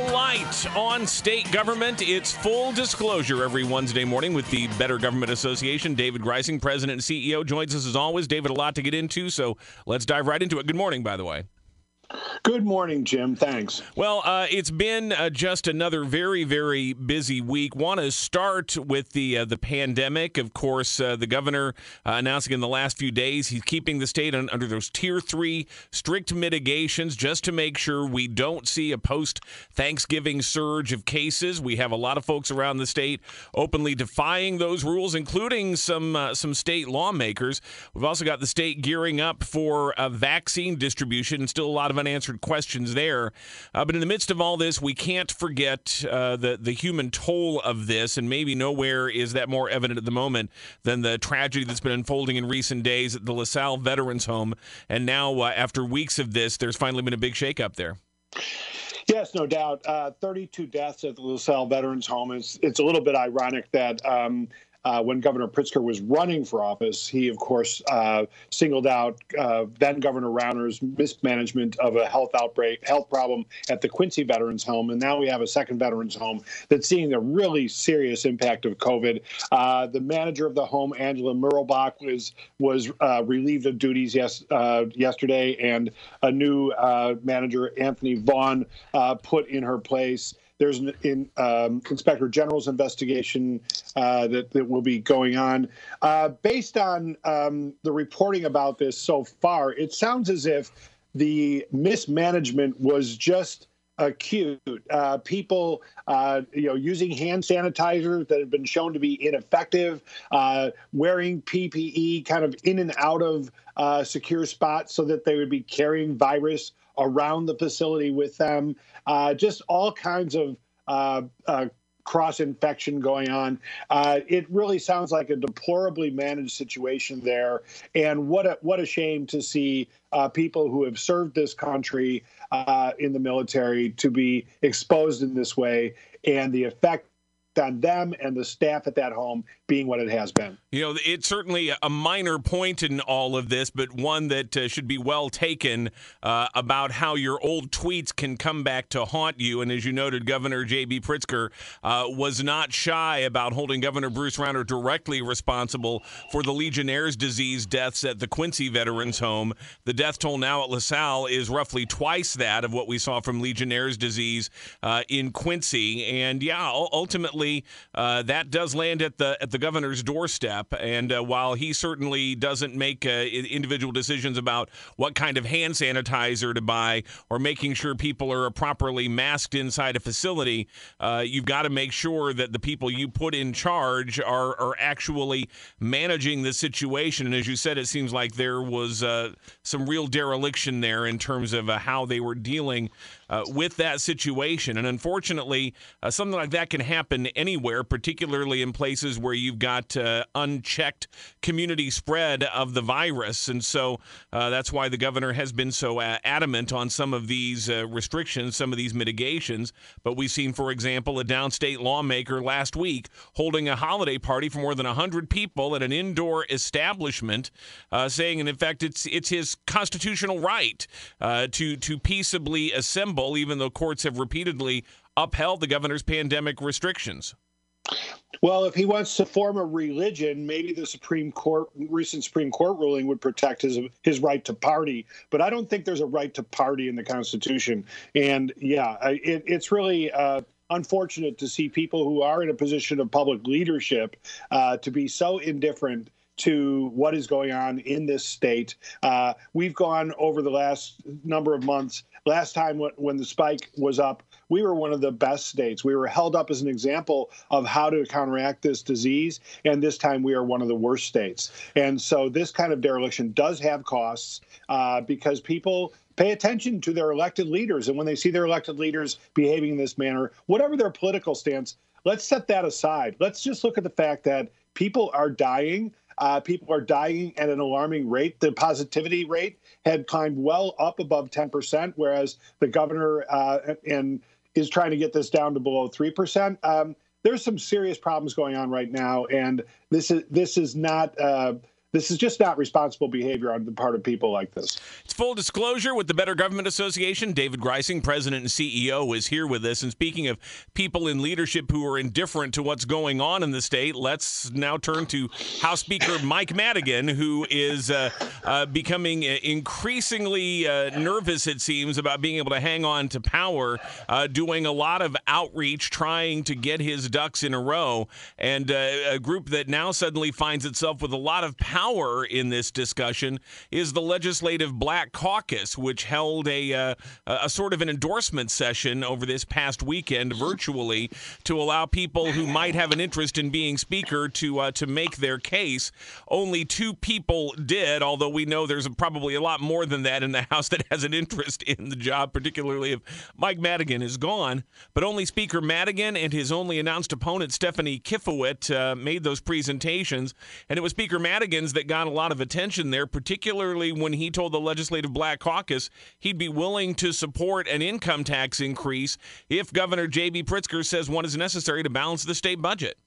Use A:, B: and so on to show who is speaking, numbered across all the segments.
A: light on state government. It's full disclosure every Wednesday morning with the Better Government Association. David Greising, President and CEO, joins us as always. David, a lot to get into, so let's dive right into it. Good morning, by the way.
B: Good morning, Jim. Thanks.
A: Well, uh, it's been uh, just another very, very busy week. Want to start with the uh, the pandemic. Of course, uh, the governor uh, announcing in the last few days he's keeping the state un- under those tier three strict mitigations just to make sure we don't see a post Thanksgiving surge of cases. We have a lot of folks around the state openly defying those rules, including some uh, some state lawmakers. We've also got the state gearing up for a vaccine distribution, and still a lot of unanswered questions there. Uh, but in the midst of all this, we can't forget uh, the the human toll of this, and maybe nowhere is that more evident at the moment than the tragedy that's been unfolding in recent days at the LaSalle Veterans Home. And now, uh, after weeks of this, there's finally been a big shakeup there.
B: Yes, no doubt. Uh, 32 deaths at the LaSalle Veterans Home. It's, it's a little bit ironic that um, uh, when Governor Pritzker was running for office, he, of course, uh, singled out uh, then Governor Rauner's mismanagement of a health outbreak, health problem at the Quincy Veterans Home. And now we have a second Veterans Home that's seeing the really serious impact of COVID. Uh, the manager of the home, Angela Mehlbrech, was, was uh, relieved of duties yes, yesterday, and a new manager, Anthony Vaughn, put in her place. There's an in, um, inspector general's investigation uh, that, that will be going on. Uh, based on um, the reporting about this so far, it sounds as if the mismanagement was just acute. Uh, people, uh, you know, using hand sanitizers that have been shown to be ineffective, uh, wearing PPE kind of in and out of uh, secure spots so that they would be carrying virus around the facility with them. Uh, just all kinds of uh, uh, cross infection going on. Uh, it really sounds like a deplorably managed situation there. And what a, what a shame to see uh, people who have served this country uh, in the military to be exposed in this way and the effect on them and the staff at that home being what it has been.
A: You know, it's certainly a minor point in all of this, but one that uh, should be well taken uh, about how your old tweets can come back to haunt you. And as you noted, Governor J.B. Pritzker uh, was not shy about holding Governor Bruce Rauner directly responsible for the Legionnaire's disease deaths at the Quincy Veterans Home. The death toll now at LaSalle is roughly twice that of what we saw from Legionnaire's disease uh, in Quincy. And yeah, ultimately, uh, that does land at the at the governor's doorstep. And uh, while he certainly doesn't make uh, individual decisions about what kind of hand sanitizer to buy or making sure people are properly masked inside a facility, uh, you've got to make sure that the people you put in charge are, are actually managing the situation. And as you said, it seems like there was uh, some real dereliction there in terms of uh, how they were dealing uh, with that situation. And unfortunately, uh, something like that can happen anywhere, particularly in places where you've got uh, unchecked community spread of the virus. And so uh, that's why the governor has been so adamant on some of these restrictions, some of these mitigations. But we've seen, for example, a downstate lawmaker last week holding a holiday party for more than 100 people at an indoor establishment, saying, and in fact, it's it's his constitutional right to to peaceably assemble even though courts have repeatedly upheld the governor's pandemic restrictions.
B: Well, if he wants to form a religion, maybe the Supreme Court recent Supreme Court ruling would protect his his right to party. But I don't think there's a right to party in the Constitution. And yeah, it, it's really. Uh, unfortunate to see people who are in a position of public leadership uh, to be so indifferent to what is going on in this state. Uh, we've gone over the last number of months. Last time when, the spike was up, we were one of the best states. We were held up as an example of how to counteract this disease. And this time we are one of the worst states. And so this kind of dereliction does have costs uh, because people pay attention to their elected leaders. And when they see their elected leaders behaving in this manner, whatever their political stance, let's set that aside. Let's just look at the fact that people are dying uh, people are dying at an alarming rate. The positivity rate had climbed well up above 10%, whereas the governor uh, and is trying to get this down to below 3%. Um, there's some serious problems going on right now, and this is this is not uh, this is just not responsible behavior on the part of people like this.
A: It's full disclosure with the Better Government Association. David Greising, president and CEO, is here with us. And speaking of people in leadership who are indifferent to what's going on in the state, let's now turn to House Speaker Mike Madigan, who is uh, uh, becoming increasingly uh, nervous, it seems, about being able to hang on to power, uh, doing a lot of outreach, trying to get his ducks in a row. And uh, a group that now suddenly finds itself with a lot of power in this discussion is the Legislative Black Caucus, which held a, uh, a sort of an endorsement session over this past weekend virtually to allow people who might have an interest in being Speaker to uh, to make their case. Only two people did, although we know there's probably a lot more than that in the House that has an interest in the job, particularly if Mike Madigan is gone. But only Speaker Madigan and his only announced opponent, Stephanie Kifowit, uh, made those presentations. And it was Speaker Madigan's that got a lot of attention there, particularly when he told the Legislative Black Caucus he'd be willing to support an income tax increase if Governor J.B. Pritzker says one is necessary to balance the state budget.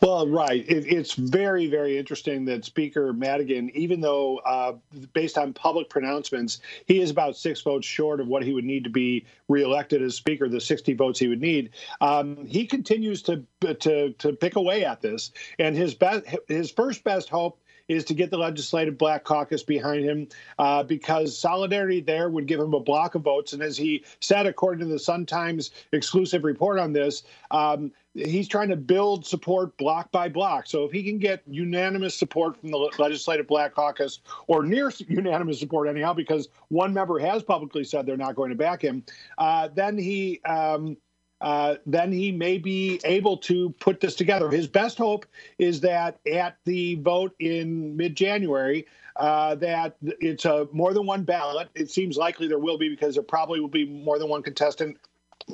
B: Well, right. It, it's very, very interesting that Speaker Madigan, even though uh, based on public pronouncements, he is about six votes short of what he would need to be reelected as Speaker, the 60 votes he would need, um, he continues to, to to pick away at this. And his best, his first best hope is to get the legislative black caucus behind him uh, because solidarity there would give him a block of votes. And as he said, according to the Sun Times exclusive report on this, um, he's trying to build support block by block. So if he can get unanimous support from the legislative black caucus or near unanimous support anyhow, because one member has publicly said they're not going to back him, uh, then he. Um, uh, then he may be able to put this together. His best hope is that at the vote in mid-January, uh, that it's a more than one ballot. It seems likely there will be because there probably will be more than one contestant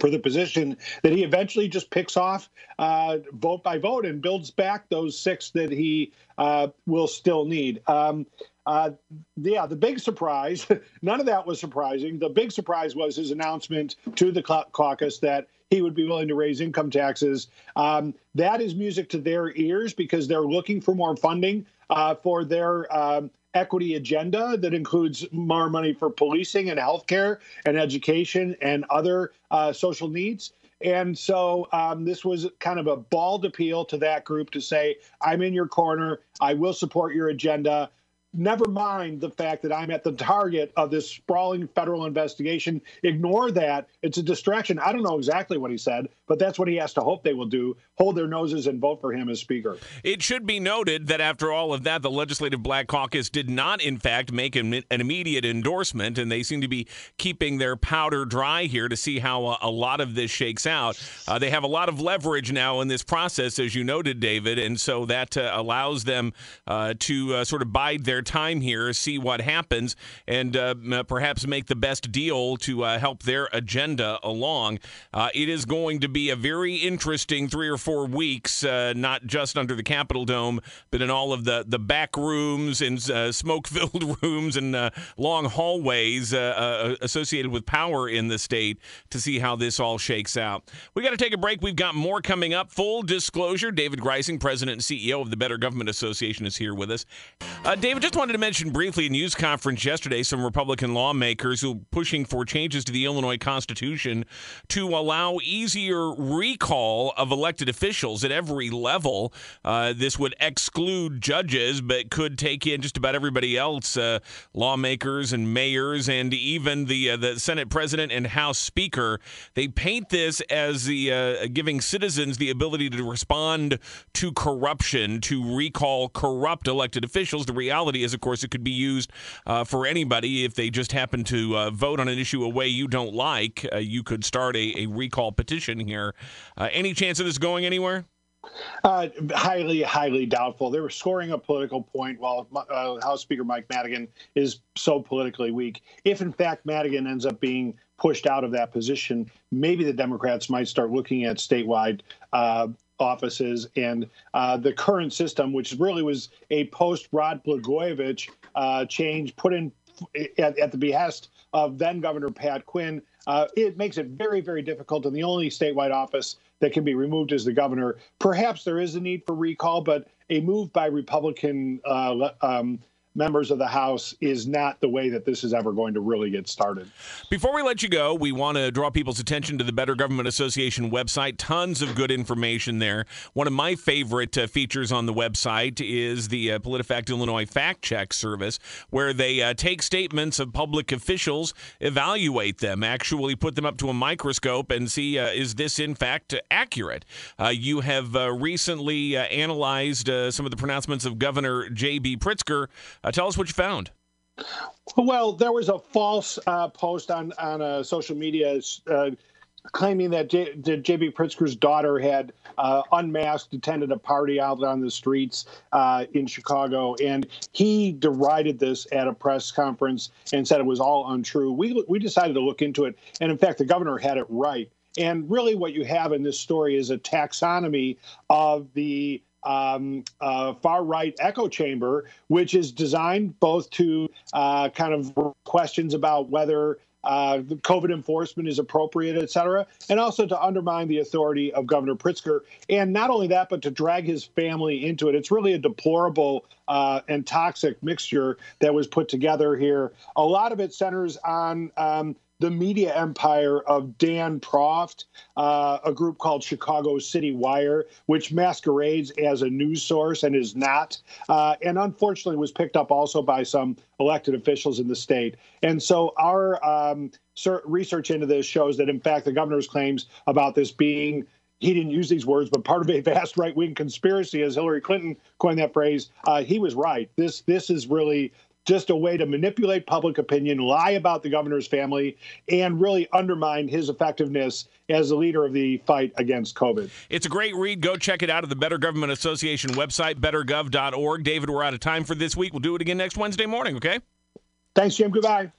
B: for the position that he eventually just picks off uh, vote by vote and builds back those six that he uh, will still need. Um, uh, yeah, the big surprise, none of that was surprising. The big surprise was his announcement to the caucus that he would be willing to raise income taxes. Um, that is music to their ears because they're looking for more funding uh, for their um, equity agenda that includes more money for policing and healthcare and education and other uh, social needs. And so um, this was kind of a bald appeal to that group to say, I'm in your corner. I will support your agenda never mind the fact that I'm at the target of this sprawling federal investigation. Ignore that. It's a distraction. I don't know exactly what he said, but that's what he has to hope they will do hold their noses and vote for him as Speaker.
A: It should be noted that after all of that, the Legislative Black Caucus did not, in fact, make an, immediate endorsement, and they seem to be keeping their powder dry here to see how a, a lot of this shakes out. Uh, they have a lot of leverage now in this process, as you noted, David, and so that uh, allows them uh, to uh, sort of bide their time here, see what happens, and uh, perhaps make the best deal to uh, help their agenda along. it is going to be a very interesting three or four weeks, uh, not just under the Capitol Dome, but in all of the, the back rooms and uh, smoke filled rooms and uh, long hallways uh, uh, associated with power in the state to see how this all shakes out. We got to take a break. We've got more coming up. Full disclosure David Greising, President and CEO of the Better Government Association, is here with us. Uh, David, just wanted to mention briefly a news conference yesterday some Republican lawmakers who are pushing for changes to the Illinois Constitution to allow easier recall of elected officials at every level. Uh, this would exclude judges, but could take in just about everybody else, uh, lawmakers and mayors, and even the uh, the Senate president and House Speaker. They paint this as the uh, giving citizens the ability to respond to corruption, to recall corrupt elected officials. The reality is, of course, it could be used uh, for anybody if they just happen to uh, vote on an issue a way you don't like. you could start a, a recall petition here. any chance of this going anywhere?
B: Uh, highly, highly doubtful. They were scoring a political point while uh, House Speaker Mike Madigan is so politically weak. If, in fact, Madigan ends up being pushed out of that position, maybe the Democrats might start looking at statewide uh, offices and uh, the current system, which really was a post Rod Blagojevich uh, change put in at, at, the behest of then Governor Pat Quinn. Uh, it makes it very, very difficult. And the only statewide office that can be removed is the governor. Perhaps there is a need for recall, but a move by Republican uh, um, members of the House is not the way that this is ever going to really get started.
A: Before we let you go, we want to draw people's attention to the Better Government Association website. Tons of good information there. One of my favorite uh, features on the website is the uh, PolitiFact Illinois Fact Check Service, where they uh, take statements of public officials, evaluate them, actually put them up to a microscope, and see uh, is this in fact accurate. Uh, you have uh, recently analyzed some of the pronouncements of Governor J.B. Pritzker. Uh, tell us what you found.
B: Well, there was a false uh, post on on uh, social media uh, claiming that, J.B. Pritzker's daughter had uh, unmasked, attended a party out on the streets uh, in Chicago, and he derided this at a press conference and said it was all untrue. We we decided to look into it, and in fact, the governor had it right. And really, what you have in this story is a taxonomy of the um, uh, far right echo chamber, which is designed both to uh, kind of questions about whether uh, COVID enforcement is appropriate, et cetera, and also to undermine the authority of Governor Pritzker. And not only that, but to drag his family into it. It's really a deplorable uh, and toxic mixture that was put together here. A lot of it centers on um, the media empire of Dan Proft, uh, a group called Chicago City Wire, which masquerades as a news source and is not, uh, and unfortunately was picked up also by some elected officials in the state. And so our um, research into this shows that, in fact, the governor's claims about this being he didn't use these words, but part of a vast right wing conspiracy, as Hillary Clinton coined that phrase, uh, he was right. This this is really just a way to manipulate public opinion, lie about the governor's family, and really undermine his effectiveness as the leader of the fight against COVID.
A: It's a great read. Go check it out at the Better Government Association website, bettergov.org. David, we're out of time for this week. We'll do it again next Wednesday morning, okay?
B: Thanks, Jim. Goodbye.